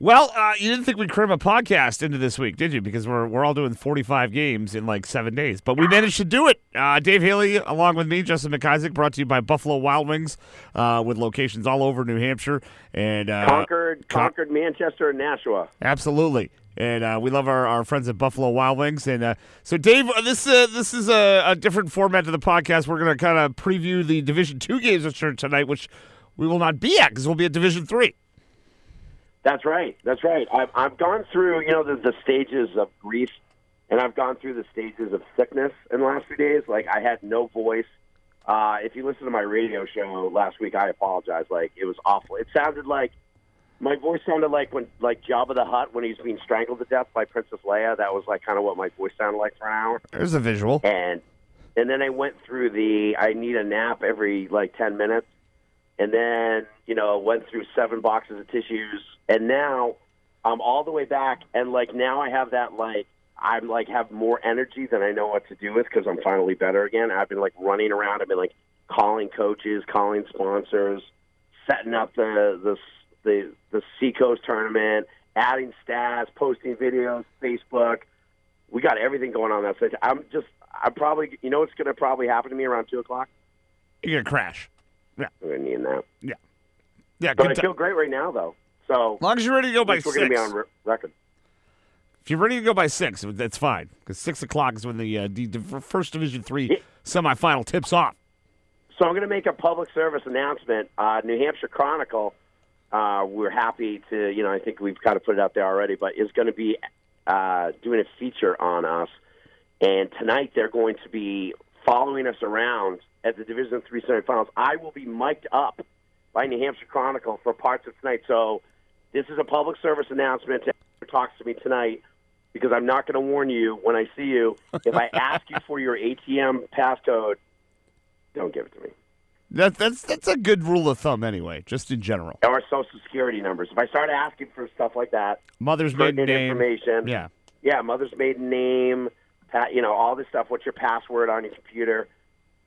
Well, uh, you didn't think we'd cram a podcast into this week, did you? Because we're we're all doing 45 games in like seven days, but we managed to do it. Uh, Dave Haley, along with me, Justin McIsaac, brought to you by Buffalo Wild Wings, uh, with locations all over New Hampshire and uh, Concord, Concord, Manchester, and Nashua. Absolutely. And uh, we love our, our friends at Buffalo Wild Wings. And uh, so, Dave, this uh, this is a, a different format to the podcast. We're going to kind of preview the Division Two games which are tonight, which we will not be at because we'll be at Division Three. That's right. That's right. I've, I've gone through, you know, the, the stages of grief, and I've gone through the stages of sickness in the last few days. Like I had no voice. Uh, if you listen to my radio show last week, I apologize. Like it was awful. It sounded like my voice sounded like when, like Jabba the Hutt when he's being strangled to death by Princess Leia. That was like kind of what my voice sounded like for an hour. There's a visual. And and then I went through the I need a nap every like ten minutes, and then you know went through seven boxes of tissues, and now I'm all the way back, and like now I have that like I'm like have more energy than I know what to do with because I'm finally better again. I've been like running around. I've been like calling coaches, calling sponsors, setting up the the the the Seacoast tournament, adding stats, posting videos, Facebook. We got everything going on that stage. I'm just I'm probably you know what's going to probably happen to me around two o'clock. You're gonna crash. Yeah, I'm going to need that. Yeah. Yeah. But I feel great right now though. So as long as you're ready to go by we're six. going to be on re- record. If you're ready to go by six, that's fine. Because six o'clock is when the, uh, the, the first Division Three semifinal tips off. So I'm going to make a public service announcement. Uh, New Hampshire Chronicle. Uh, we're happy to, you know, I think we've kind of put it out there already, but is going to be uh, doing a feature on us. And tonight they're going to be following us around at the Division Three semifinals. I will be mic'd up by New Hampshire Chronicle for parts of tonight. So this is a public service annouement to talks to me tonight because I'm not going to warn you when I see you. If I ask you for your ATM passcode, don't give it to me. That, that's that's a good rule of thumb anyway, just in general. Or social security numbers. If I start asking for stuff like that, Mother's maiden name. information, Yeah. yeah, mother's maiden name, you know, all this stuff. What's your password on your computer?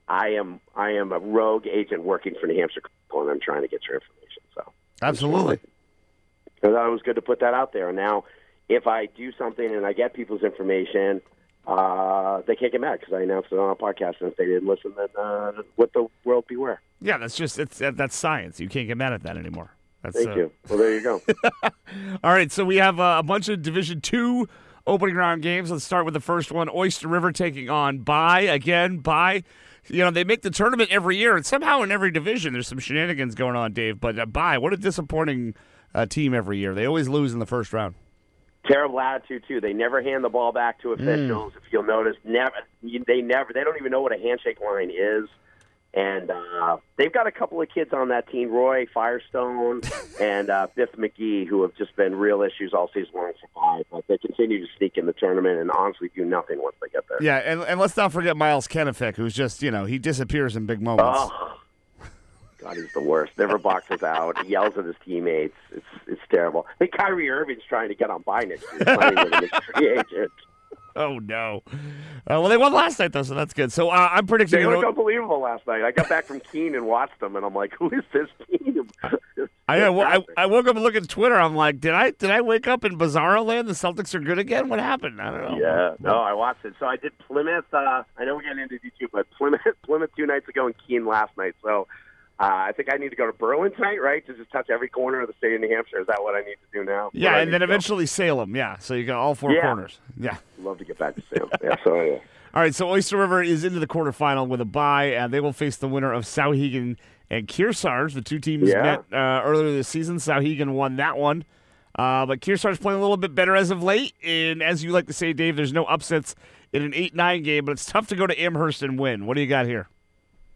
I am I am a rogue agent working for New Hampshire, and I'm trying to get your information. So Absolutely. I thought it was good to put that out there. And now, if I do something and I get people's information, uh, they can't get mad because I announced it on a podcast. And if they didn't listen, then uh, let the world beware. Yeah, that's just it's that's science. You can't get mad at that anymore. That's, Thank uh, you. Well, there you go. All right, so we have uh, a bunch of Division Two opening round games. Let's start with the first one: Oyster River taking on Bye again. Bye, you know, they make the tournament every year, and somehow in every division there's some shenanigans going on, Dave. But uh, Bye, what a disappointing uh, team every year. They always lose in the first round. Terrible attitude too. They never hand the ball back to officials. If you'll notice, never they never they don't even know what a handshake line is. And uh, they've got a couple of kids on that team, Roy Firestone and uh, Biff McGee, who have just been real issues all season long for five. But they continue to sneak in the tournament and honestly do nothing once they get there. Yeah, and, and let's not forget Miles Kennefick, who's just you know he disappears in big moments. Oh, God, he's the worst. Never boxes out. He yells at his teammates. It's it's terrible. I think Kyrie Irving's trying to get on by next year. signing with him a free agent. Oh no! Uh, well, they won last night though, so that's good. So uh, I'm predicting. They looked unbelievable last night. I got back from Keene and watched them, and I'm like, "Who is this team?" I, know, well, I I woke up and looked at Twitter. I'm like, did I did I wake up in Bizarro land? The Celtics are good again. What happened? I don't know. yeah, no, I watched it. So I did Plymouth. Uh, I know we're getting into D2, but Plymouth, Plymouth two nights ago and Keene last night. So uh, I think I need to go to Berlin tonight, right? To just touch every corner of the state of New Hampshire. Is that what I need to do now? Yeah, and then go? eventually Salem. Yeah, so you got all four Yeah. corners. Yeah. love to get back to Salem. yeah, so yeah. All right, so Oyster River is into the quarterfinal with a bye, and they will face the winner of Souhegan and Kearsarge. The two teams Yeah. met uh, earlier this season. Souhegan won that one. Uh, but Kearsarge's playing a little bit better as of late. And as you like to say, Dave, there's no upsets in an 8 9 game, but it's tough to go to Amherst and win. What do you got here?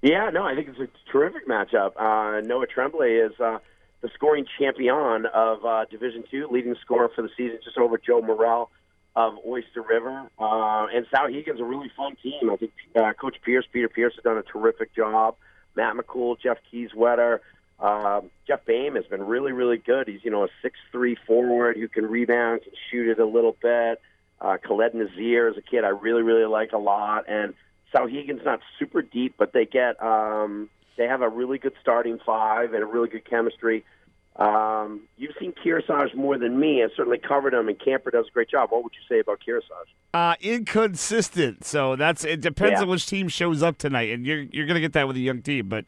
Yeah, no, I think it's a terrific matchup. Uh, Noah Tremblay is uh, the scoring champion of uh, Division Two, leading scorer for the season, just over Joe Morrell of Oyster River. Uh, and Souhegan's a really fun team. I think uh, Coach Pierce, Peter Pierce, has done a terrific job. Matt McCool, Jeff Keyswetter, um, Jeff Bame has been really, really good. He's you know a six-three forward who can rebound, can shoot it a little bit. Uh, Khaled Nazir is a kid I really, really like a lot, and Souhegan's not super deep, but they get um, they have a really good starting five and a really good chemistry. Um, you've seen Kearsarge more than me. I certainly covered him, and Camper does a great job. What would you say about Kearsarge? Uh, inconsistent. So that's it. Depends Yeah. on which team shows up tonight, and you're you're gonna get that with a young team. But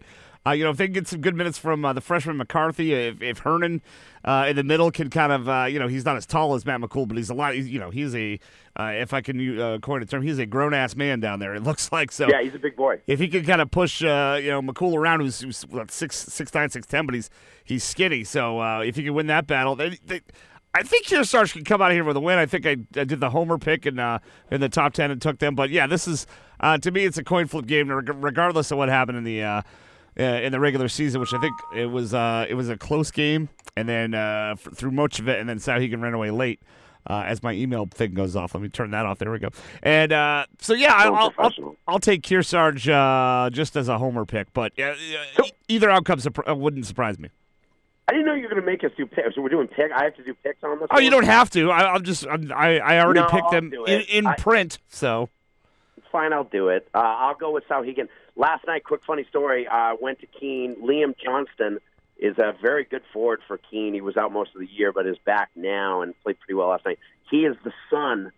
uh, you know, if they can get some good minutes from uh, the freshman McCarthy, if if Hernan uh, in the middle can kind of uh, you know he's not as tall as Matt McCool, but he's a lot. He's, you know, he's a uh, if I can uh, coin a term, he's a grown ass man down there. It looks like so. Yeah, he's a big boy. If he can kind of push, uh, you know, McCool around, who's, who's what, six six nine six ten, but he's he's skinny. So uh, if he can win that battle, they, they, I think Kearsarge can come out of here with a win. I think I, I did the homer pick in uh, in the top ten and took them. But yeah, this is uh, to me, it's a coin flip game, reg- regardless of what happened in the. Uh, uh, in the regular season, which I think it was, uh, it was a close game, and then uh, f- through much of it, and then Souhegan ran away late. Uh, as my email thing goes off, let me turn that off. There we go. And uh, so yeah, I'll, I'll, I'll. I'll take Kearsarge uh, just as a homer pick, but uh, e- either outcome uh, wouldn't surprise me. I didn't know you were going to make us do picks. So we're doing pick. I have to do picks on this. Oh, you don't have to. I, I'm just I'm, I I already No, picked I'll them in, in I- print, so It's fine. I'll do it. Uh, I'll go with Souhegan. Last night, quick funny story. Uh, went to Keene. Liam Johnston is a very good forward for Keene. He was out most of the year, but is back now and played pretty well last night. He is the son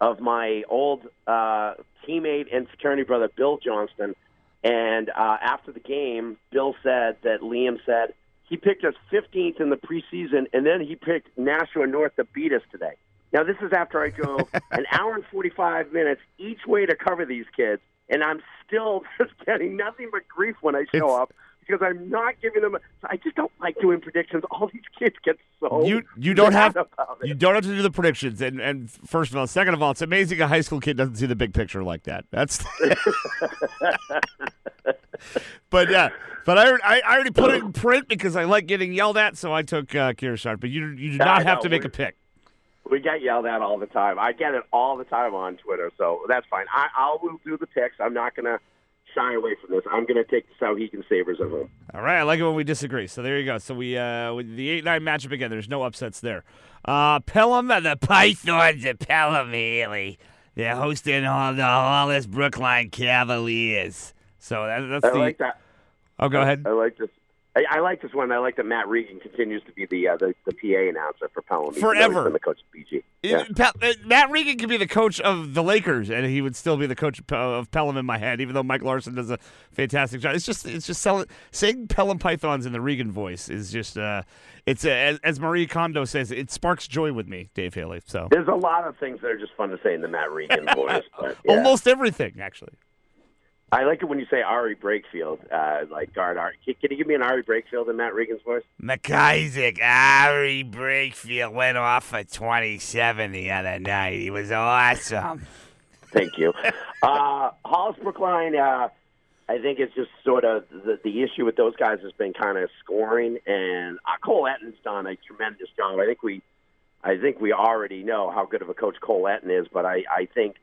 of my old uh, teammate and fraternity brother, Bill Johnston. And uh, after the game, Bill said that Liam said he picked us 15th in the preseason, and then he picked Nashua North to beat us today. Now, this is after I drove an hour and 45 minutes each way to cover these kids, and I'm still just getting nothing but grief when I show It's- up because I'm not giving them. I just don't like doing predictions. All these kids get so you you don't have about it. you don't have to do the predictions. And and first of all, second of all, it's amazing a high school kid doesn't see the big picture like that. That's. but yeah, but I, I I already put it in print because I like getting yelled at, so I took uh, Kearsarge. But you you do I not have know, to make a pick. We get yelled at all the time. I get it all the time on Twitter, so that's fine. I, I will do the picks. I'm not going to shy away from this. I'm going to take the Souhegan Sabres at home. All right, I like it when we disagree. So there you go. So we uh with the eight nine matchup again. There's no upsets there. Uh Pelham and the Pythons at Pelham Haley. They're hosting all the Hollis Brookline Cavaliers. So that, that's I the. like that. oh, go ahead. I like this. I, I like this one. I like that Matt Regan continues to be the uh, the, the PA announcer for Pelham. Forever. been the coach of BG. Yeah. Pe- uh, Matt Regan could be the coach of the Lakers, and he would still be the coach of, of Pelham in my head. Even though Mike Larson does a fantastic job, it's just it's just selling, saying Pelham Pythons in the Regan voice is just uh, it's uh, as, as Marie Kondo says, it sparks joy with me, Dave Haley. So There's a lot of things that are just fun to say in the Matt Regan voice. But, yeah. almost everything actually. I like it when you say Ari Brakefield, uh, like guard Ari. Can, can you give me an Ari Brakefield in Matt Regan's voice? McIsaac Ari Brakefield went off for 27 the other night. He was awesome. Thank you. uh, Hollis Brookline, uh, I think it's just sort of the, the issue with those guys has been kind of scoring, and uh, Cole Etton's done a tremendous job. I think we, I think we already know how good of a coach Cole Etton is, but I, I think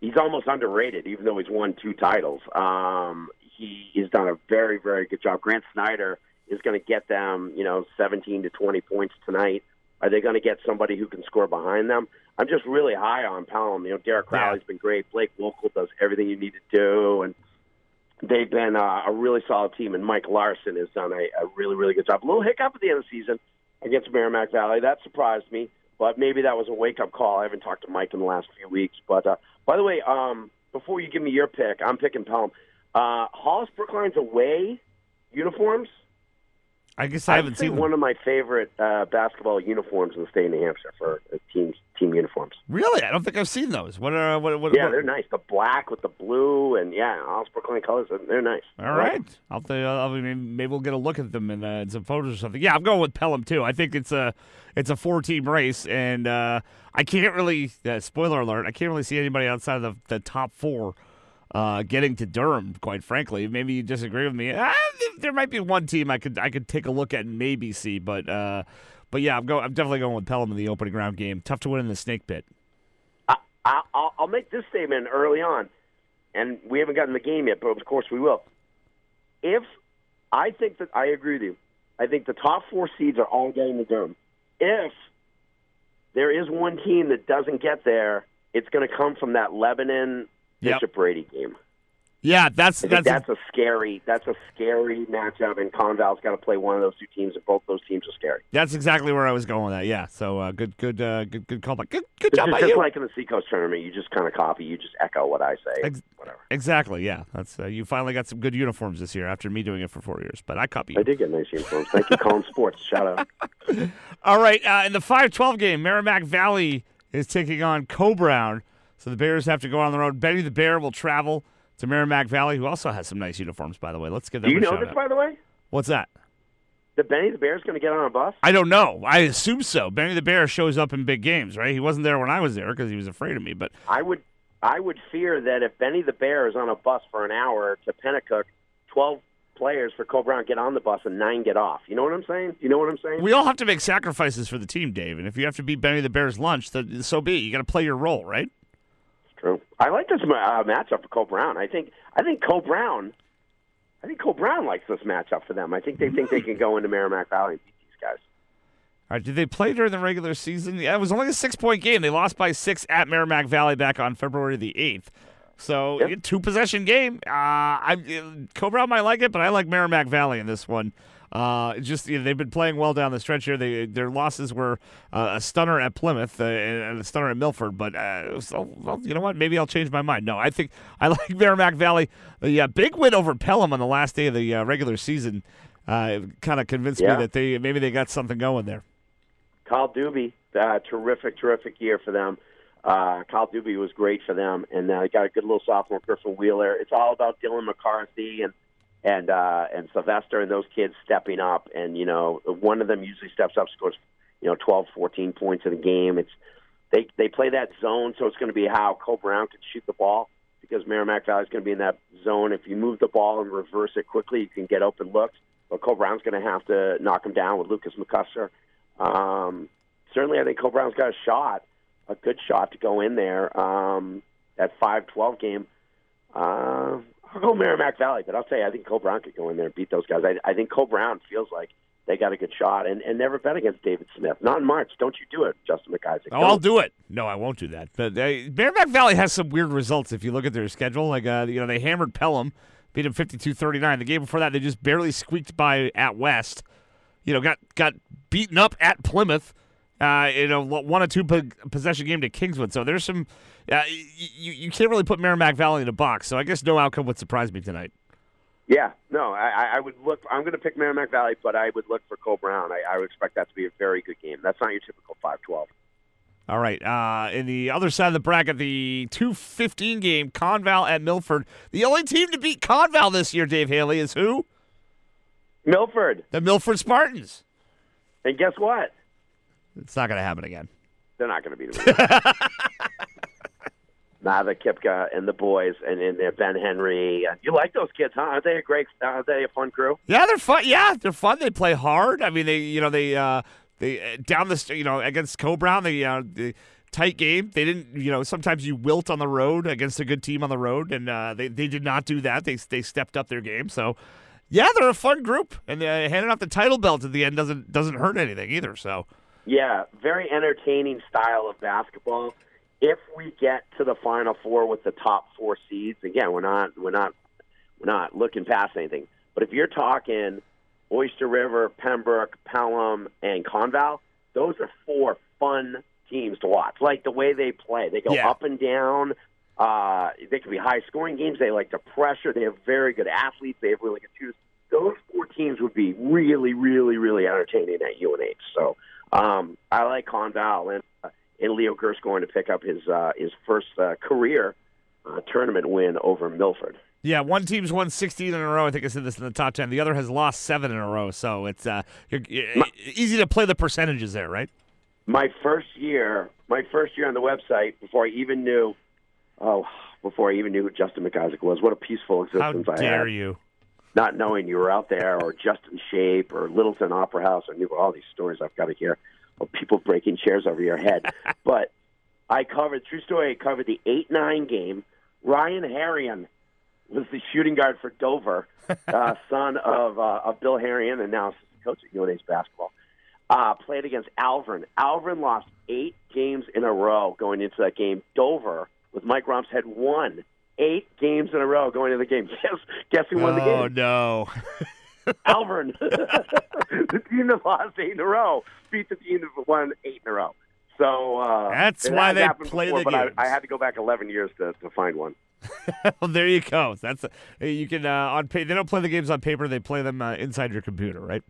he's almost underrated, even though he's won two titles. Um, he has done a very, very good job. Grant Snyder is going to get them, you know, 17 to 20 points tonight. Are they going to get somebody who can score behind them? I'm just really high on Pelham. You know, Derek Crowley's been great. Blake Wokel does everything you need to do, and they've been uh, a really solid team. And Mike Larson has done a, a really, really good job. A little hiccup at the end of the season against Merrimack Valley. That surprised me, but maybe that was a wake-up call. I haven't talked to Mike in the last few weeks. But uh, by the way, um, before you give me your pick, I'm picking Pelham. Uh, Hollis Brookline's away uniforms. I guess I haven't seen them. one of my favorite uh, basketball uniforms in the state of New Hampshire for uh, team team uniforms. Really, I don't think I've seen those. What are what? what Yeah, what- they're nice. The black with the blue and yeah, Hollis Brookline colors. They're nice. All right, I'll th- I'll, maybe, maybe we'll get a look at them in, uh, in some photos or something. Yeah, I'm going with Pelham too. I think it's a it's a four team race, and uh, I can't really uh, spoiler alert. I can't really see anybody outside of the, the top four uh, getting to Durham. Quite frankly, maybe you disagree with me. Ah, there might be one team I could I could take a look at and maybe see, but uh, but yeah, I'm going. I'm definitely going with Pelham in the opening round game. Tough to win in the snake pit. I, I'll, I'll make this statement early on, and we haven't gotten the game yet, but of course we will. If I think that I agree with you, I think the top four seeds are all getting to Durham. If there is one team that doesn't get there, it's going to come from that Lebanon Yep. Bishop Brady game. Yeah, that's that's, that's a scary that's a scary matchup, and Conval's got to play one of those two teams, and both those teams are scary. that's exactly where I was going with that. Yeah, so uh, good, good, uh, good, good call. Good, good job by just like in the Seacoast tournament. You just kind of copy, you just echo what I say, Ex- whatever. Exactly. Yeah, that's uh, you finally got some good uniforms this year after me doing it for four years. But I copy I did get nice uniforms. Thank you, Colin Sports. Shout out. All right, uh, in the five twelve game, Merrimack Valley is taking on Coe-Brown, so the Bears have to go on the road. Benny the Bear will travel to Merrimack Valley, who also has some nice uniforms, by the way. Let's give them Do you know this, out. by the way? What's that? That Benny the Bear's is going to get on a bus? I don't know. I assume so. Benny the Bear shows up in big games, right? He wasn't there when I was there because he was afraid of me. But I would I would fear that if Benny the Bear is on a bus for an hour to Penacook, twelve players for Coe-Brown get on the bus and nine get off. You know what I'm saying? You know what I'm saying? we all have to make sacrifices for the team, Dave. And if you have to beat Benny the Bear's lunch, then so be it. You got to play your role, right? True. I like this uh, matchup for Coe-Brown. I think I think Coe-Brown. I think Coe-Brown likes this matchup for them. I think they think they can go into Merrimack Valley and beat these guys. All right, did they play during the regular season? Yeah, it was only a six point game. They lost by six at Merrimack Valley back on February the 8th. So, Yep. two possession game. Uh, I Coe-Brown might like it, but I like Merrimack Valley in this one. Uh, just you know, they've been playing well down the stretch here. They their losses were uh, a stunner at Plymouth uh, and a stunner at Milford. But uh, so, well, you know what? Maybe I'll change my mind. No, I think I like Merrimack Valley. The uh, big win over Pelham on the last day of the uh, regular season uh, kind of convinced Yeah. me that they maybe they got something going there. Kyle Doobie, uh, terrific, terrific year for them. Uh, Kyle Doobie was great for them, and uh, got a good little sophomore, Griffin Wheeler. It's all about Dylan McCarthy and and uh, and Sylvester and those kids stepping up. And you know, one of them usually steps up, scores you know 12, 14 points in a game. It's they they play that zone, so it's going to be how Coe-Brown can shoot the ball because Merrimack Valley is going to be in that zone. If you move the ball and reverse it quickly, you can get open looks. But Coe-Brown's going to have to knock him down with Lucas McCusker. Um, certainly, I think Coe-Brown's got a shot, a good shot to go in there. Um, that five twelve game. Uh, I'll go Merrimack Valley, but I'll tell you, I think Coe-Brown could go in there and beat those guys. I, I think Coe-Brown feels like they got a good shot, and, and never bet against David Smith. Not in March. Don't you do it, Justin McIsaac. Oh, I'll do it. No, I won't do that. But uh, Merrimack Valley has some weird results if you look at their schedule. Like, uh, you know, they hammered Pelham, beat them 52-39. The game before that, they just barely squeaked by at West. You know, got got beaten up at Plymouth. Uh, you know, one or two po- possession game to Kingswood. So there's some. Uh, you you can't really put Merrimack Valley in a box. So I guess no outcome would surprise me tonight. Yeah, no, I, I would look. I'm going to pick Merrimack Valley, but I would look for Coe-Brown. I, I would expect that to be a very good game. That's not your typical five twelve. All right. Uh, in the other side of the bracket, the 215 game, Conval at Milford. The only team to beat Conval this year, Dave Haley, is who? Milford, The Milford Spartans. and guess what? It's not going to happen again. They're not going to beat them. nah, the Kipka and the boys, and, and Ben Henry. You like those kids, huh? Aren't they a great? Aren't they a fun crew? Yeah, they're fun. Yeah, they're fun. They play hard. I mean, they you know they uh, they uh, down the you know against Coe-Brown they uh, the tight game. They didn't you know sometimes you wilt on the road against a good team on the road, and uh, they they did not do that. They they stepped up their game. So yeah, they're a fun group, and uh, handing out the title belt at the end doesn't doesn't hurt anything either. So. Yeah, very entertaining style of basketball. If we get to the Final Four with the top four seeds, again, we're not we're not we're not looking past anything. But if you're talking Oyster River, Pembroke, Pelham, and Conval, those are four fun teams to watch. Like the way they play, they go Yeah. up and down. Uh, they can be high scoring games. They like to pressure. They have very good athletes. They have really good shooters. Those four teams would be really, really, really entertaining at UNH. So um, I like Conval and uh, and Leo Gerst going to pick up his uh, his first uh, career uh, tournament win over Milford. Yeah, one team's won 16 in a row. I think I said this in the top 10. The other has lost seven in a row. So it's uh, you're, you're- easy to play the percentages there, right? My first year, my first year on the website before I even knew, oh, before I even knew who Justin McIsaac was. What a peaceful How existence I dare had. you? Not knowing you were out there, or Justin Shape, or Littleton Opera House. I knew all these stories I've got to hear of people breaking chairs over your head. but I covered, true story, I covered the 8 9 game. Ryan Harrion was the shooting guard for Dover, uh, son of, uh, of Bill Harrion, and now assistant coach at UNH basketball. Uh, played against Alvirne. Alvirne lost eight games in a row going into that game. Dover, with Mike Rumps, had won eight games in a row going to the game. Guess guess who won the game? Oh no! Alvirne. the team that lost eight in a row beat the team that won eight in a row. So uh, That's why they play before, the but I. I had to go back 11 years to, to find one. well, there you go. That's a, you can uh, on pa- they don't play the games on paper; they play them uh, inside your computer, right?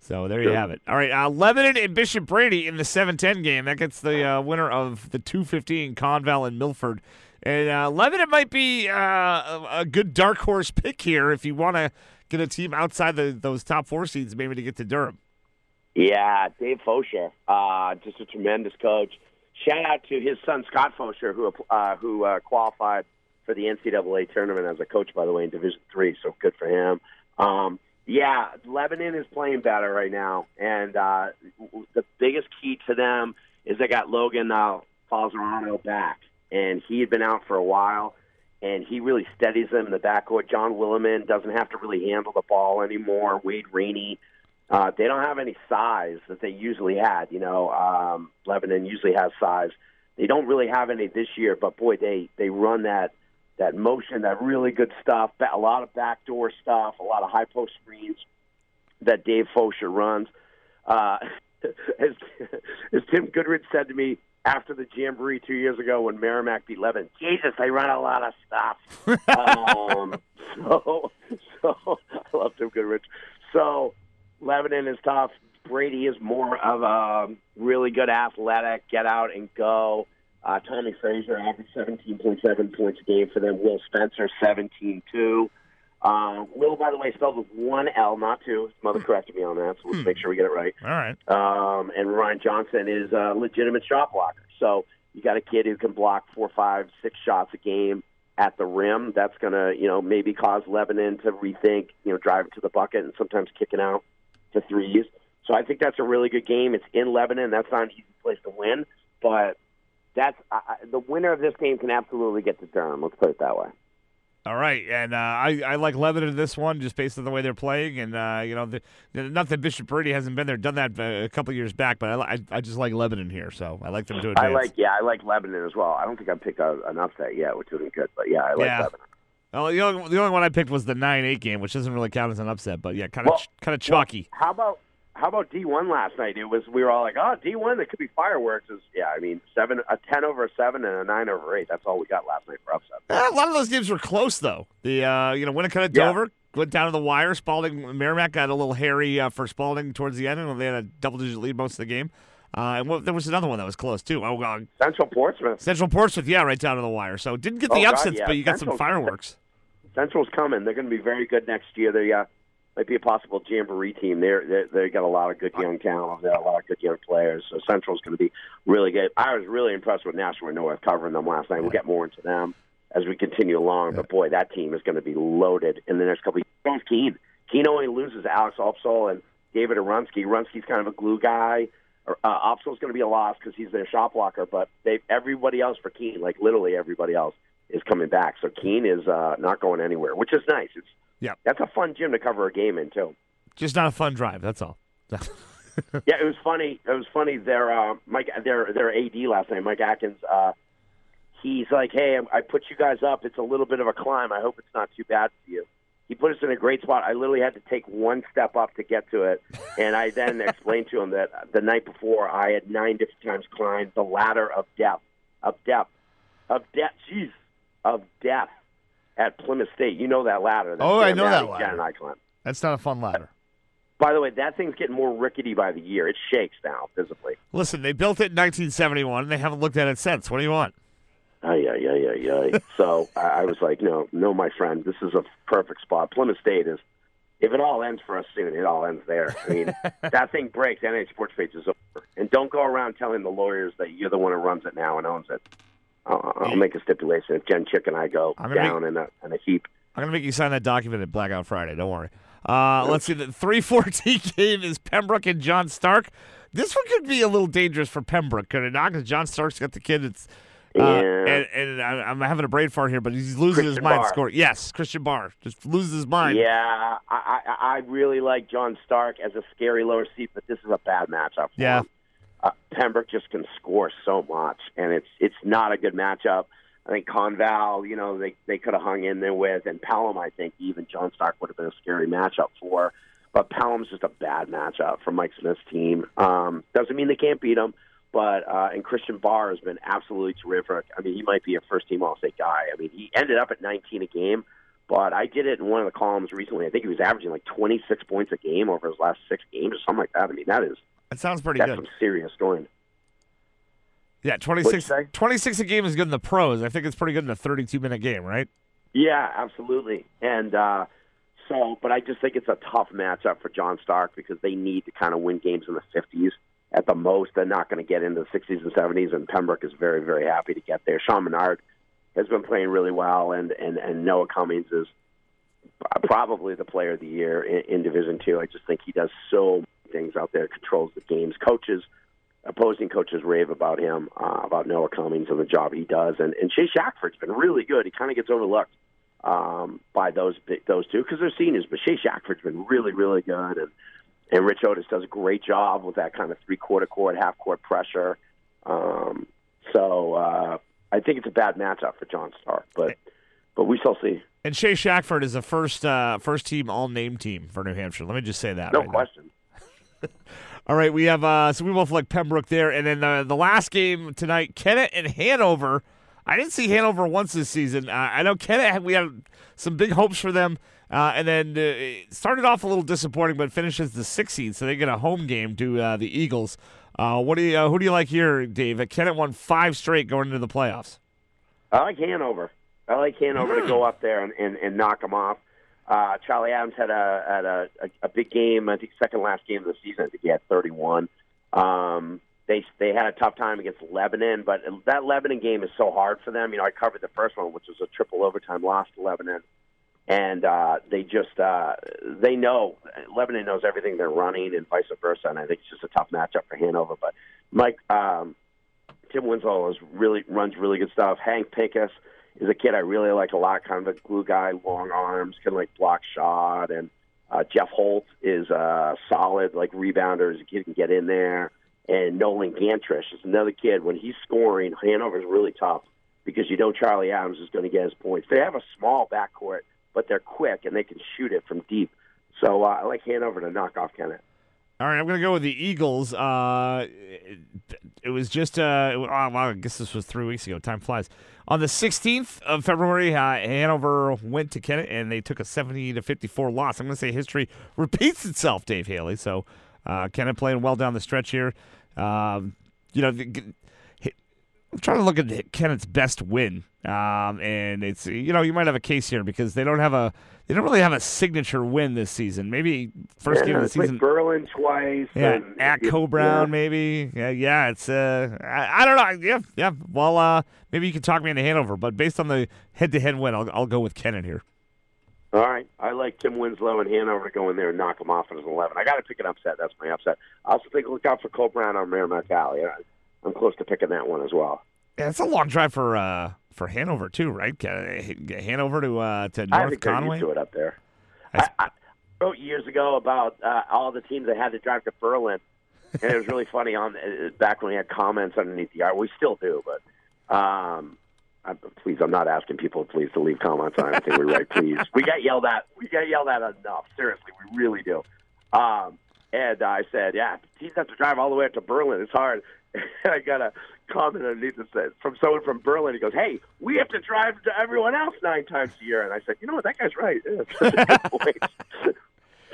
So there you have it. All right, uh, Lebanon and Bishop Brady in the 7-10 game. That gets the uh, winner of the 215 Conval and Milford. And uh, Lebanon might be uh, a, good dark horse pick here if you want to get a team outside the, those top four seeds, maybe to get to Durham. Yeah, Dave Fosher, uh, just a tremendous coach. Shout out to his son Scott Fosher, who uh, who uh, qualified for the NCAA tournament as a coach, by the way, in Division Three. So good for him. Um, yeah, Lebanon is playing better right now, and uh, the biggest key to them is they got Logan uh, Falzerano back, and he had been out for a while, and he really steadies them in the backcourt. John Williman doesn't have to really handle the ball anymore. Wade Rainey. Uh, they don't have any size that they usually had. You know, um, Lebanon usually has size. They don't really have any this year, but boy, they they run that that motion, that really good stuff. A lot of backdoor stuff, a lot of high post screens that Dave Fosher runs. Uh, as, as Tim Goodrich said to me after the Jamboree two years ago when Merrimack beat Lebanon, Jesus, they run a lot of stuff. um, so, so I love Tim Goodrich. So Lebanon is tough. Brady is more of a really good athletic, get out and go. Uh, Tommy Fraser averaged 17.7 points a game for them. Will Spencer, 17.2. Uh, Will, by the way, spelled with one L, not two. His mother corrected me on that, so let's make sure we get it right. All right. Um, and Ryan Johnson is a legitimate shot blocker. So you got a kid who can block four, five, six shots a game at the rim. That's going to, you know, maybe cause Lebanon to rethink, you know, driving to the bucket and sometimes kicking out to threes. So I think that's a really good game. It's in Lebanon. That's not an easy place to win, but that's I- the winner of this game can absolutely get to Durham. Let's put it that way. All right, and uh, I, I like Lebanon in this one just based on the way they're playing, and uh, you know, the, not that Bishop Brady hasn't been there, done that uh, a couple years back, but I, I, I just like Lebanon here, so I like them to advance. I like, yeah, I like Lebanon as well. I don't think I picked a, an upset yet, which isn't good, but yeah, I like Yeah. Lebanon. Well, the only, the only one I picked was the nine eight game, which doesn't really count as an upset, but yeah, kind of Well, kind of chalky. How about how about D one last night? It was we were all like, oh, D one, there could be fireworks. Is yeah, I mean seven, a ten over a seven, and a nine over eight. That's all we got last night for upset. Eh, a lot of those games were close though. The uh, you know Winnacunnet Yeah. Dover went down to the wire. Spaulding Merrimack got a little hairy uh, for Spaulding towards the end, and they had a double digit lead most of the game. Uh, and what, there was another one that was close too. Oh, uh, Central Portsmouth, Central Portsmouth, yeah, right down to the wire. So didn't get the Oh, God, upsets, yeah. but you got some fireworks. Central's coming. They're going to be very good next year. They uh, might be a possible jamboree team. They're, they're they got a lot of good young talent. They got a lot of good young players. So Central's going to be really good. I was really impressed with Nashua North covering them last night. We'll get more into them as we continue along. But boy, that team is going to be loaded in the next couple of years. Both Keene. Keene only loses Alex Opsol and David Arunsky. Arunsky's kind of a glue guy. Uh, Opsol's going to be a loss because he's their shot blocker. But they everybody else for Keene, like literally everybody else, is coming back. So Keene is uh, not going anywhere, which is nice. It's yeah, that's a fun gym to cover a game in too. Just not a fun drive. That's all. Yeah, it was funny. It was funny. Their uh, Mike, their their AD last night, Mike Atkins. Uh, he's like, "Hey, I put you guys up. It's a little bit of a climb. I hope it's not too bad for you." He put us in a great spot. I literally had to take one step up to get to it, and I then explained to him that the night before I had nine different times climbed the ladder of depth, of depth, of depth. Jeez, of death at Plymouth State. You know that ladder. That Oh, I know that ladder. And I climbed. That's not a fun ladder. By the way, that thing's getting more rickety by the year. It shakes now visibly. Listen, they built it in 1971, and they haven't looked at it since. What do you want? Ay, yeah, yeah, yeah. ay. so I, I was like, no, no, my friend, this is a perfect spot. Plymouth State is, if it all ends for us soon, it all ends there. I mean, that thing breaks, NH Sports Page is over. And don't go around telling the lawyers that you're the one who runs it now and owns it. I'll, I'll make a stipulation. If Jen Chick and I go down in, a, in a heap, I'm gonna make you sign that document at Blackout Friday. Don't worry. Uh, let's see. The three fourteen game is Pembroke and John Stark. This one could be a little dangerous for Pembroke, could it not? Because John Stark's got the kid. It's uh, Yeah. and, and I'm having a brain fart here, but he's losing his mind. Barr. Score. Yes, Christian Barr just loses his mind. Yeah, I, I I really like John Stark as a scary lower seat, but this is a bad matchup. For Yeah. him. Uh, Pembroke just can score so much, and it's it's not a good matchup. I think Conval, you know, they they could have hung in there with, and Pelham. I think even John Stark would have been a scary matchup for. But Pelham's just a bad matchup for Mike Smith's team. Um, doesn't mean they can't beat him, but uh, and Christian Barr has been absolutely terrific. I mean, he might be a first team All State guy. I mean, he ended up at 19 a game, but I did it in one of the columns recently. I think he was averaging like 26 points a game over his last six games or something like that. I mean, that is That sounds pretty that's good. some serious scoring. Yeah, 26, 26 a game is good in the pros. I think it's pretty good in a 32 minute game, right? Yeah, absolutely. And uh, so, but I just think it's a tough matchup for John Stark because they need to kind of win games in the 50s at the most. They're not going to get into the 60s and 70s, and Pembroke is very, very happy to get there. Sean Menard has been playing really well, and, and, and Noah Cummings is probably the player of the year in, in Division Two. I just think he does so things out there, controls the games. Coaches, opposing coaches rave about him, uh, about Noah Cummings and the job he does. And, and Shea Shackford's been really good. He kind of gets overlooked um, by those those two because they're seniors. But Shea Shackford's been really, really good, and and Rich Otis does a great job with that kind of three quarter court, half court pressure. Um, so uh, I think it's a bad matchup for John Stark, but but we shall see. And Shea Shackford is a first uh, first team all name team for New Hampshire. Let me just say that. No right now. All right, we have uh, so we both like Pembroke there, and then uh, the last game tonight, Kennett and Hanover. I didn't see Hanover once this season. Uh, I know Kennett had, we had some big hopes for them, uh, and then uh, it started off a little disappointing, but finishes the sixth seed, so they get a home game to uh, the Eagles. Uh, what do you uh, who do you like here, Dave? Kennett won five straight going into the playoffs. I like Hanover. I like Hanover to go up there and, and, and knock them off. Uh, Charlie Adams had a had a, a, a big game. I think second last game of the season. I think he had 31. Um, they they had a tough time against Lebanon, but that Lebanon game is so hard for them. You know, I covered the first one, which was a triple overtime loss to Lebanon, and uh, they just uh, they know Lebanon knows everything they're running, and vice versa. And I think it's just a tough matchup for Hanover. But Mike um, Tim Winslow is really runs really good stuff. Hank Pincus is a kid I really like a lot, kind of a glue guy, long arms, can like block shot, and uh, Jeff Holt is uh, solid, like rebounder, is a kid can get in there. And Nolan Gantrish is another kid. When he's scoring, Hanover's really tough because you know Charlie Adams is going to get his points. They have a small backcourt, but they're quick and they can shoot it from deep. So uh, I like Hanover to knock off Kennett. All right, I'm to go with the Eagles. Uh, it, it was just, uh, oh, well, I guess this was three weeks ago. Time flies. On the 16th of February, uh, Hanover went to Kennett and they took a 70 to 54 loss. I'm to say history repeats itself, Dave Haley. So uh, Kennett playing well down the stretch here. Um, you know, the, I'm trying to look at Kennett's best win, um, and it's you know you might have a case here because they don't have a they don't really have a signature win this season. Maybe first yeah, game of the season. Berlin twice. Yeah, and, at yeah. Coe-Brown, maybe. Yeah, yeah. It's uh, I, I don't know. Yeah, yeah. Well, uh, maybe you can talk me into Hanover, but based on the head-to-head win, I'll I'll go with Kennett here. All right. I like Tim Winslow and Hanover to go in there and knock them off at an 11. I got to pick an upset. That's my upset. I also think look out for Coe-Brown on Merrimack Valley. I- I'm close to picking that one as well. Yeah, it's a long drive for uh for Hanover too, right? Hanover to uh to North they're Conway. used to it up there. I, I wrote years ago about uh, all the teams that had to drive to Berlin, and it was really funny on uh, back when we had comments underneath the art. We still do, but um, I, please, I'm not asking people please to leave comments on anything we write. Please, we got yelled at. We got yelled at enough. Seriously, we really do. Um, and I said, yeah, teams have to drive all the way up to Berlin. It's hard. I got a comment underneath that said from someone from Berlin. He goes, "Hey, we have to drive to everyone else nine times a year." And I said, "You know what? That guy's right. Yeah, it's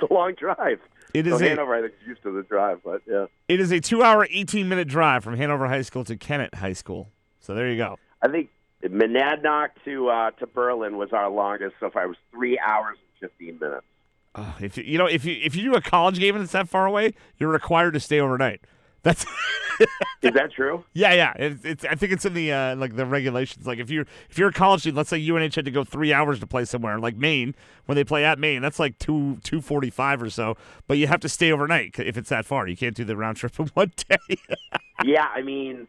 a long drive." It So a Hanover, I think, is used to the drive, but yeah, it is a two-hour, eighteen-minute drive from Hanover High School to Kennett High School. So there you go. I think Monadnock to uh, to Berlin was our longest. So far, it was three hours and fifteen minutes. Uh, if you, you know if you if you do a college game and it's that far away, you're required to stay overnight. That's Is that true? yeah, yeah. It's, it's I think it's in the uh, like the regulations. Like if you're if you're a college team, let's say UNH had to go three hours to play somewhere, like Maine, when they play at Maine, that's like two two forty five or so. But you have to stay overnight if it's that far. You can't do the round trip in one day. yeah, I mean,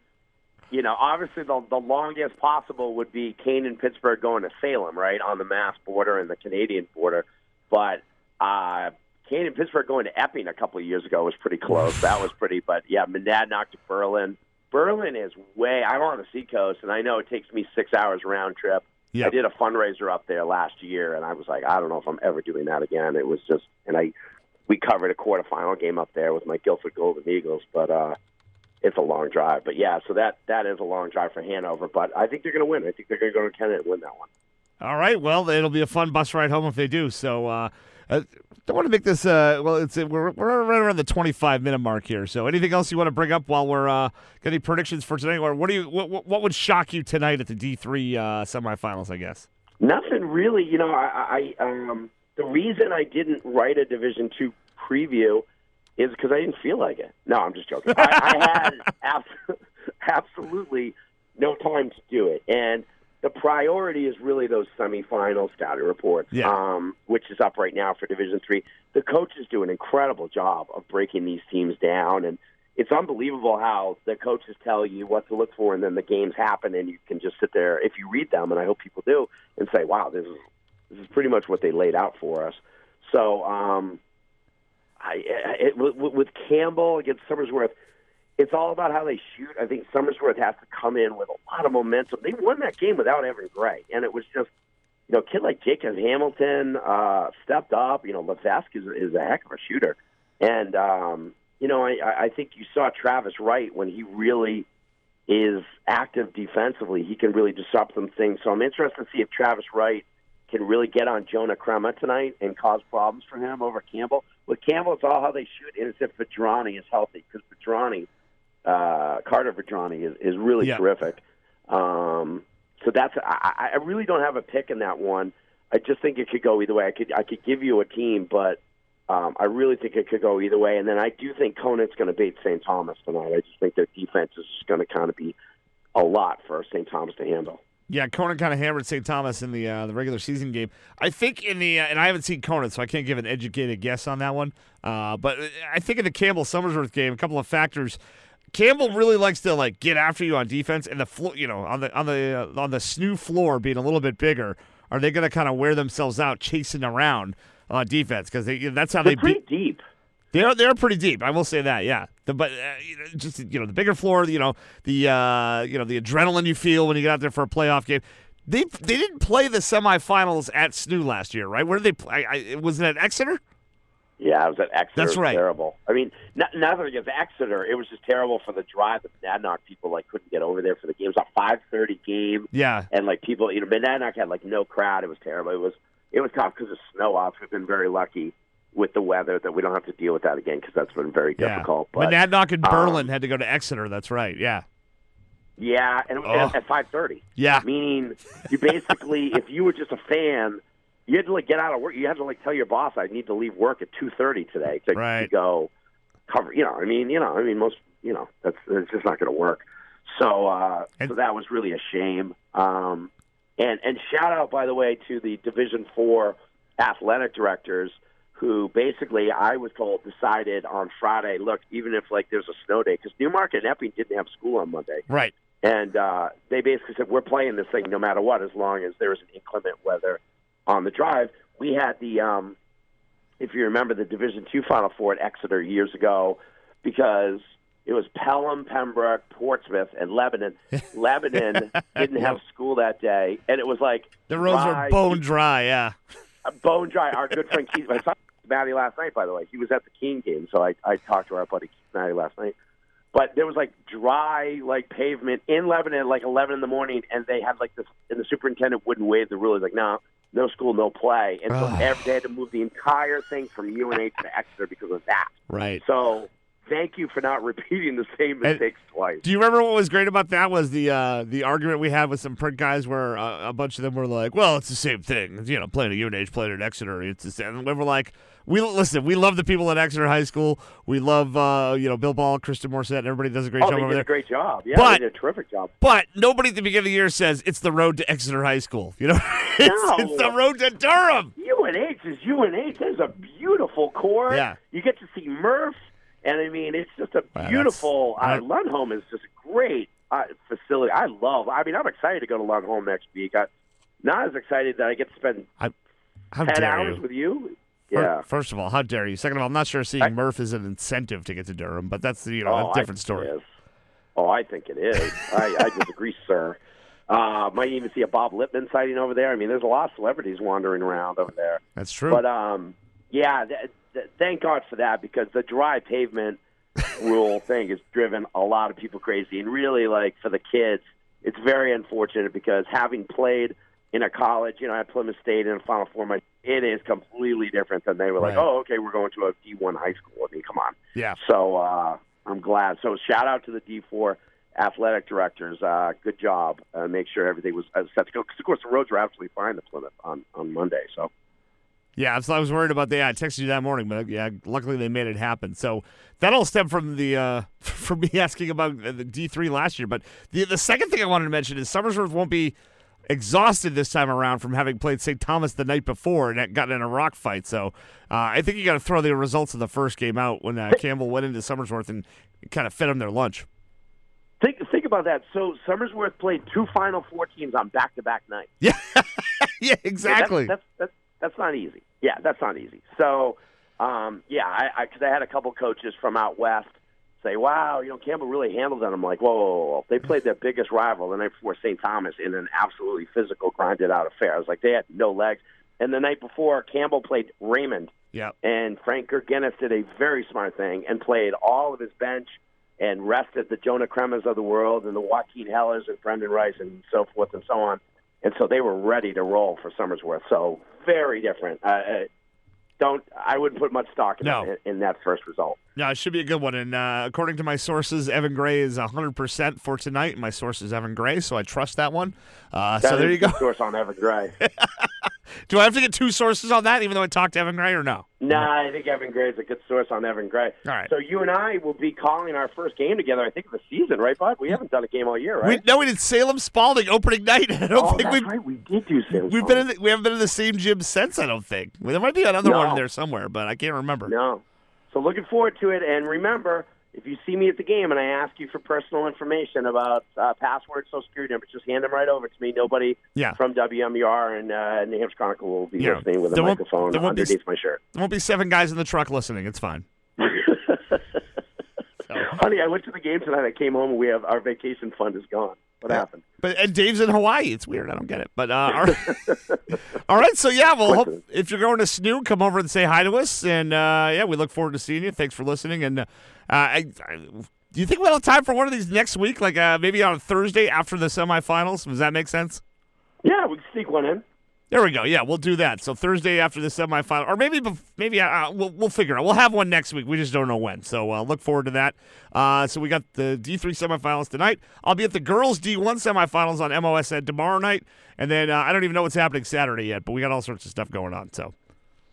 you know, obviously the the longest possible would be Kane and Pittsburg going to Salem, right on the Mass border and the Canadian border. But uh, Kane and Pittsburg going to Epping a couple of years ago was pretty close. that was pretty, but yeah, Monadnock to Berlin. Berlin is way. I'm on the seacoast, and I know it takes me six hours round trip. Yeah. I did a fundraiser up there last year, and I was like, I don't know if I'm ever doing that again. It was just, and I, we covered a quarterfinal game up there with my Gilford Golden Eagles, but uh, it's a long drive. But yeah, so that that is a long drive for Hanover, but I think they're going to win. I think they're going to go to Canada and win that one. All right. Well, it'll be a fun bus ride home if they do. So, uh, uh, don't want to make this. Uh, well, it's we're we're right around the 25 minute mark here. So, anything else you want to bring up while we're uh, getting predictions for tonight, or what do you what, what would shock you tonight at the D3 uh, semifinals? I guess. Nothing really. You know, I, I um, the reason I didn't write a Division two preview is because I didn't feel like it. No, I'm just joking. I, I had abs- absolutely no time to do it, and the priority is really those semifinal scouting reports, Yeah. um, which is up right now for Division Three. The coaches do an incredible job of breaking these teams down, and it's unbelievable how the coaches tell you what to look for, and then the games happen, and you can just sit there if you read them, and I hope people do, and say, "Wow, this is this is pretty much what they laid out for us." So, um, I it, with, with Campbell against Somersworth, it's all about how they shoot. I think Somersworth has to come in with a lot of momentum. They won that game without Evan Gray, and it was just you know, a kid like Jacob Hamilton uh, stepped up. You know, Levesque is, is a heck of a shooter, and um, you know, I, I think you saw Travis Wright when he really is active defensively. He can really disrupt some things. So I'm interested to see if Travis Wright can really get on Jonah Crema tonight and cause problems for him over Campbell. With Campbell, it's all how they shoot, and it's if Vedrani is healthy because Vedrani, uh, Carter Vedrani is, is really Yeah. terrific. Um, so that's I, I really don't have a pick in that one. I just think it could go either way. I could I could give you a team, but um, I really think it could go either way. And then I do think Conant's going to beat St. Thomas tonight. I just think their defense is going to kind of be a lot for St. Thomas to handle. Yeah, Conant kind of hammered St. Thomas in the uh, the regular season game. I think in the uh, and I haven't seen Conant, so I can't give an educated guess on that one. Uh, but I think in the Campbell Somersworth game, a couple of factors. Campbell really likes to like get after you on defense, and the floor, you know, on the on the uh, on the snoo floor being a little bit bigger. Are they going to kind of wear themselves out chasing around on defense? Because that's how They're they pretty beat. deep. They're they're pretty deep. I will say that. Yeah. The, but uh, just you know the bigger floor. You know the uh, you know the adrenaline you feel when you get out there for a playoff game. They they didn't play the semifinals at SNU last year, right? Where did they play? I, I, was it at Exeter? Yeah, I was at Exeter. That's right. Terrible. I mean, not, nothing against Exeter. It was just terrible for the drive. The Monadnock people like couldn't get over there for the game. It was a five thirty game, Yeah. and like people, you know, Monadnock had like no crowd. It was terrible. It was it was tough because of snow off. We've been very lucky with the weather that we don't have to deal with that again because that's been very Yeah. difficult. But Monadnock and um, Berlin had to go to Exeter. That's right. Yeah. yeah, and Oh. at, at five thirty. Yeah. meaning you basically, if you were just a fan, you had to like get out of work. You had to like tell your boss, "I need to leave work at two thirty today to, to go cover." You know, I mean, you know, I mean, most, you know, that's it's just not going to work. So, uh, And- so that was really a shame. Um, and and shout out, by the way, to the Division Four athletic directors who basically I was told decided on Friday. Look, even if like there's a snow day, because Newmarket and Epping didn't have school on Monday Right. and uh, they basically said we're playing this thing no matter what, as long as there is an inclement weather on the drive. We had the, um, if you remember, the Division Two Final Four at Exeter years ago, because it was Pelham, Pembroke, Portsmouth, and Lebanon. Lebanon didn't have school that day, and it was like The roads dry, were bone dry. Yeah. uh, bone dry. Our good friend Keith, I saw Matty last night, by the way. He was at the Keene game, so I, I talked to our buddy Keith Matty last night. But there was like dry, like pavement in Lebanon at like 11 in the morning, and they had like this, and the superintendent wouldn't waive the rule. He's like, no, no school, no play. And so every, they had to move the entire thing from UNH to Exeter because of that. Right. So thank you for not repeating the same mistakes twice. Do you remember what was great about that? Was the uh, the argument we had with some print guys where uh, a bunch of them were like, "Well, it's the same thing. You know, playing at UNH, playing at Exeter, it's the same." And we were like, "We listen. We love the people at Exeter High School. We love uh, you know Bill Ball, Kristen Morissette, and everybody does a great Oh, job over there." a great job. Yeah, But- they did a terrific job. But nobody at the beginning of the year says it's the road to Exeter High School. You know, it's, No. it's the road to Durham. UNH is UNH. There's a beautiful core. Yeah. You get to see Murph, and I mean, it's just a Wow, beautiful. Uh, Lundholm is just a great uh, facility. I love. I mean, I'm excited to go to Lundholm next week. I'm not as excited that I get to spend How ten hours you? with you. Yeah. First of all, how dare you? Second of all, I'm not sure seeing I- Murph is an incentive to get to Durham, but that's you know oh, a different I- story. Oh, I think it is. I, I disagree, sir. Uh, might even see a Bob Lippman sighting over there. I mean, there's a lot of celebrities wandering around over there. That's true. But um, yeah, th- th- thank God for that because the dry pavement rule thing has driven a lot of people crazy, and really, like for the kids, it's very unfortunate because having played in a college, you know, at Plymouth State in a Final Four, my, it is completely different than they were like, oh, okay, we're going to a D1 high school. I mean, come on. yeah. So uh, I'm glad. So shout out to the D4 athletic directors. Uh, good job. Uh, make sure everything was uh, set to go. Because of course the roads were absolutely fine to Plymouth on on Monday. So Yeah, so I was worried about that. I texted you that morning, but yeah, luckily they made it happen. So that all stemmed from the uh, from me asking about the D three last year. But the the second thing I wanted to mention is Somersworth won't be exhausted this time around from having played St. Thomas the night before and gotten in a rock fight. So uh, I think you got to throw the results of the first game out when uh, Campbell went into Somersworth and kind of fed them their lunch. think think about that. So Somersworth played two Final Four teams on back to back nights. Yeah, yeah, That's- exactly. That's, that's that's not easy. Yeah, that's not easy. So um, yeah, I because I, had a couple coaches from out west say, "Wow, you know Campbell really handled them." I'm like, "Whoa, whoa, whoa, whoa. they played their biggest rival the night before St. Thomas in an absolutely physical, grinded out affair." I was like, they had no legs. And the night before, Campbell played Raymond, yeah, and Frank Gergenis did a very smart thing and played all of his bench and rested the Jonah Kremas of the world and the Joaquin Hellers and Brendan Rice and so forth and so on. And so they were ready to roll for Somersworth. So very different. Uh, uh, don't I wouldn't put much stock in, No. in, in that first result. No, it should be a good one. And uh, according to my sources, Evan Gray is 100% for tonight. My source is Evan Gray, so I trust that one. Uh, so there you go. Source on Evan Gray. Do I have to get two sources on that, even though I talked to Evan Gray, or no? nah, I think Evan Gray is a good source on Evan Gray. All right. So you and I will be calling our first game together. I think of the season, right, Bud? We haven't done a game all year, We, right? no, we did Salem Spaulding opening night. I don't oh, think that's we've right. We did do Salem we've been in the, we haven't been in the same gym since. I don't think there might be another one in there somewhere, but I can't remember. No. So looking forward to it. And remember, if you see me at the game and I ask you for personal information about uh, passwords, social security numbers, just hand them right over to me. Nobody Yeah. from WMUR and uh, New Hampshire Chronicle will be Yeah. listening with a There microphone there won't be underneath my shirt. There won't be seven guys in the truck listening. It's fine. So, Honey, I went to the game tonight. I came home and we have our vacation fund is gone. What happened? but and Dave's in Hawaii. It's weird. I don't get it. But uh, all, right. all right. So yeah, well, hope, if you're going to Snoo, come over and say hi to us. And uh, yeah, we look forward to seeing you. Thanks for listening. And uh, I, I, do you think we'll have time for one of these next week? Like uh, maybe on a Thursday after the semifinals? Does that make sense? Yeah, we can sneak one in. There we go. Yeah, we'll do that. So Thursday after the semifinal, or maybe maybe uh, we'll we'll figure out. We'll have one next week. We just don't know when. So uh, look forward to that. Uh, so we got the D three semifinals tonight. I'll be at the girls D one semifinals on MOSN tomorrow night, and then uh, I don't even know what's happening Saturday yet. But we got all sorts of stuff going on. So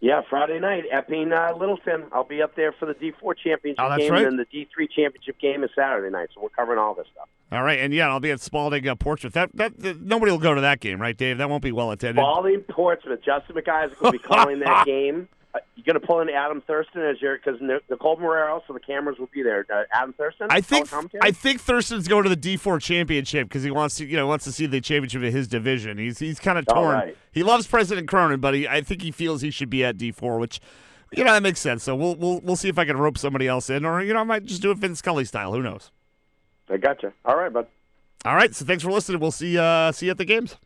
Yeah, Friday night, Epping uh, Littleton. I'll be up there for the D4 championship Oh, game, right. and then the D3 championship game is Saturday night. So we're covering all this stuff. all right, and yeah, I'll be at Spaulding uh, Portsmouth. That, that that nobody will go to that game, right, Dave? That won't be well attended. Spaulding Portsmouth. Justin McIsaac will be calling that game. Uh, you going to pull in Adam Thurston as your because Nicole Morero, so the cameras will be there. Uh, Adam Thurston. I think? I think Thurston's going to the D four championship because he wants to you know wants to see the championship of his division. He's he's kind of torn. right. He loves President Cronin, but he, I think he feels he should be at D four, which you know that makes sense. So we'll we'll we'll see if I can rope somebody else in, or you know I might just do it Vince Scully style. Who knows? I gotcha. All right, bud. All right. So thanks for listening. We'll see uh see you at the games.